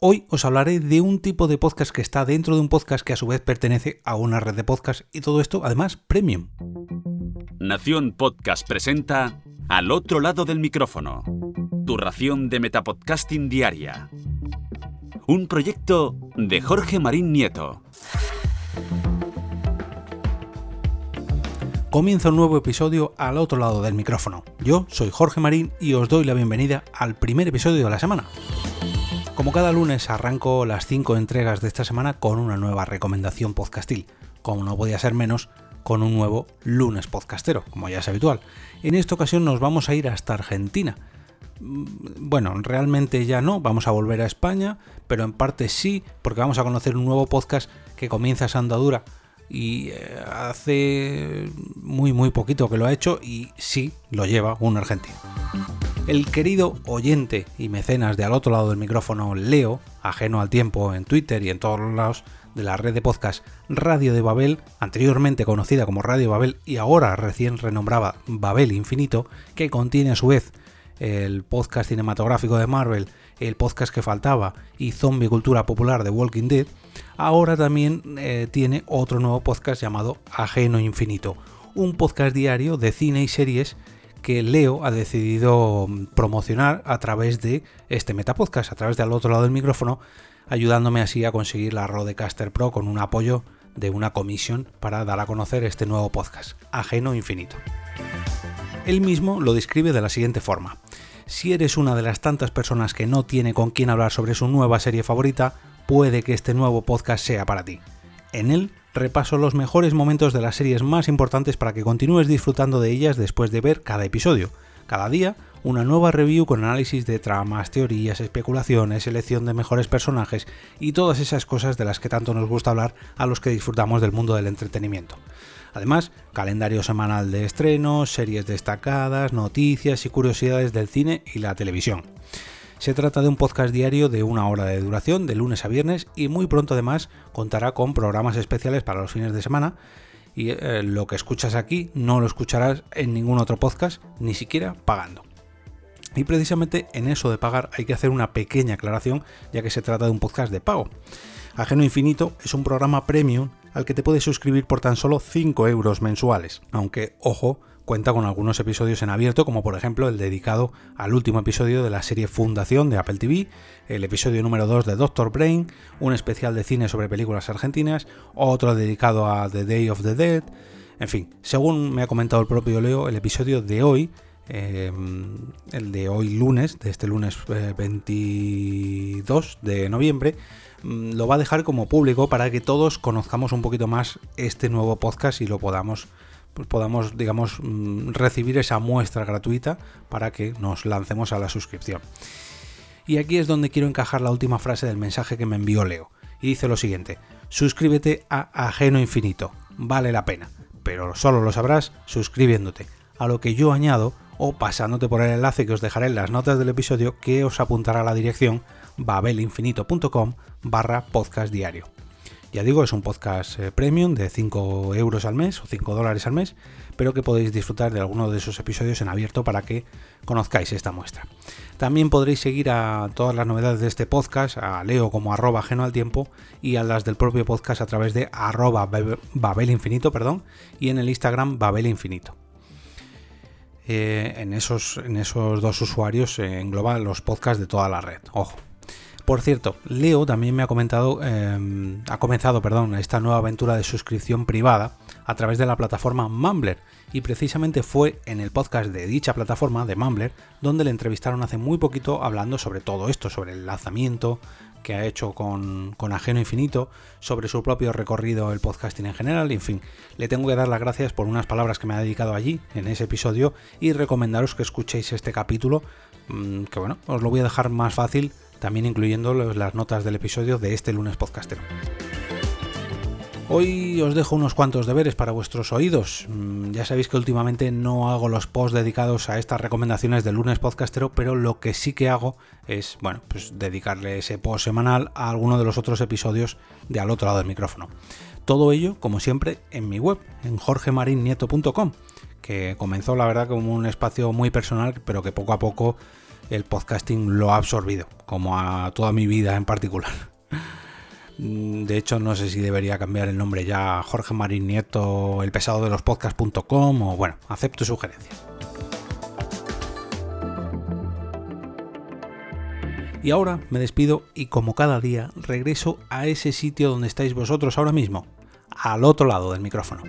Hoy os hablaré de un tipo de podcast que está dentro de un podcast que a su vez pertenece a una red de podcast y todo esto además premium. Nación Podcast presenta Al otro lado del micrófono, tu ración de Metapodcasting diaria. Un proyecto de Jorge Marín Nieto. Comienza un nuevo episodio al otro lado del micrófono. Yo soy Jorge Marín y os doy la bienvenida al primer episodio de la semana. Como cada lunes arranco las 5 entregas de esta semana con una nueva recomendación podcastil, como no podía ser menos con un nuevo lunes podcastero, como ya es habitual. En esta ocasión nos vamos a ir hasta Argentina. Mm, bueno, realmente ya no, vamos a volver a España, pero en parte sí, porque vamos a conocer un nuevo podcast que comienza esa andadura y eh, hace muy muy poquito que lo ha hecho y sí lo lleva un argentino. El querido oyente y mecenas de al otro lado del micrófono Leo, ajeno al tiempo en Twitter y en todos los lados de la red de podcast Radio de Babel, anteriormente conocida como Radio Babel y ahora recién renombrada Babel Infinito, que contiene a su vez el podcast cinematográfico de Marvel, el podcast que faltaba y Zombie Cultura Popular de Walking Dead, ahora también eh, tiene otro nuevo podcast llamado Ajeno Infinito, un podcast diario de cine y series que Leo ha decidido promocionar a través de este Metapodcast, a través del otro lado del micrófono, ayudándome así a conseguir la Rodecaster Pro con un apoyo de una comisión para dar a conocer este nuevo podcast, Ajeno Infinito. Él mismo lo describe de la siguiente forma. Si eres una de las tantas personas que no tiene con quién hablar sobre su nueva serie favorita, puede que este nuevo podcast sea para ti. En él repaso los mejores momentos de las series más importantes para que continúes disfrutando de ellas después de ver cada episodio. Cada día, una nueva review con análisis de tramas, teorías, especulaciones, selección de mejores personajes y todas esas cosas de las que tanto nos gusta hablar a los que disfrutamos del mundo del entretenimiento. Además, calendario semanal de estrenos, series destacadas, noticias y curiosidades del cine y la televisión. Se trata de un podcast diario de una hora de duración, de lunes a viernes, y muy pronto además contará con programas especiales para los fines de semana. Y eh, lo que escuchas aquí no lo escucharás en ningún otro podcast, ni siquiera pagando. Y precisamente en eso de pagar hay que hacer una pequeña aclaración, ya que se trata de un podcast de pago. Ajeno Infinito es un programa premium al que te puedes suscribir por tan solo 5 euros mensuales, aunque, ojo, cuenta con algunos episodios en abierto, como por ejemplo el dedicado al último episodio de la serie Fundación de Apple TV, el episodio número 2 de Doctor Brain, un especial de cine sobre películas argentinas, otro dedicado a The Day of the Dead, en fin, según me ha comentado el propio Leo, el episodio de hoy eh, el de hoy lunes, de este lunes 22 eh, de noviembre, Mm, lo va a dejar como público para que todos conozcamos un poquito más este nuevo podcast y lo podamos pues podamos digamos mm, recibir esa muestra gratuita para que nos lancemos a la suscripción. Y aquí es donde quiero encajar la última frase del mensaje que me envió Leo. Y dice lo siguiente, suscríbete a Ajeno Infinito, vale la pena, pero solo lo sabrás suscribiéndote. A lo que yo añado, o pasándote por el enlace que os dejaré en las notas del episodio que os apuntará a la dirección babelinfinito.com barra podcast diario. Ya digo, es un podcast eh, premium de 5 euros al mes o 5 dólares al mes, pero que podéis disfrutar de alguno de esos episodios en abierto para que conozcáis esta muestra. También podréis seguir a todas las novedades de este podcast, a Leo como arroba ajeno al tiempo y a las del propio podcast a través de arroba babelinfinito perdón, y en el Instagram babelinfinito. Eh, en, esos, en esos dos usuarios se engloban los podcasts de toda la red. Ojo. Por cierto, Leo también me ha comentado, em, ha comenzado, perdón, esta nueva aventura de suscripción privada a través de la plataforma Mumbler. Y precisamente fue en el podcast de dicha plataforma de Mumbler donde le entrevistaron hace muy poquito hablando sobre todo esto, sobre el lanzamiento que ha hecho con, con Ajeno Infinito, sobre su propio recorrido, el podcasting en general, en fin, le tengo que dar las gracias por unas palabras que me ha dedicado allí en ese episodio y recomendaros que escuchéis este capítulo, mm, que bueno, os lo voy a dejar más fácil también incluyendo las notas del episodio de este lunes podcastero. Hoy os dejo unos cuantos deberes para vuestros oídos. Mm, ya sabéis que últimamente no hago los posts dedicados a estas recomendaciones del lunes podcastero, pero lo que sí que hago es, bueno, pues dedicarle ese post semanal a alguno de los otros episodios de al otro lado del micrófono. Todo ello, como siempre, en mi web, en jorgemarinieto.com, que comenzó la verdad como un espacio muy personal, pero que poco a poco el podcasting lo ha absorbido, como a toda mi vida en particular. Mm, de hecho, no sé si debería cambiar el nombre ya a Jorge Marín Nieto, el pesado de los podcasts.com o bueno, acepto sugerencias. Y ahora me despido y como cada día regreso a ese sitio donde estáis vosotros ahora mismo, al otro lado del micrófono.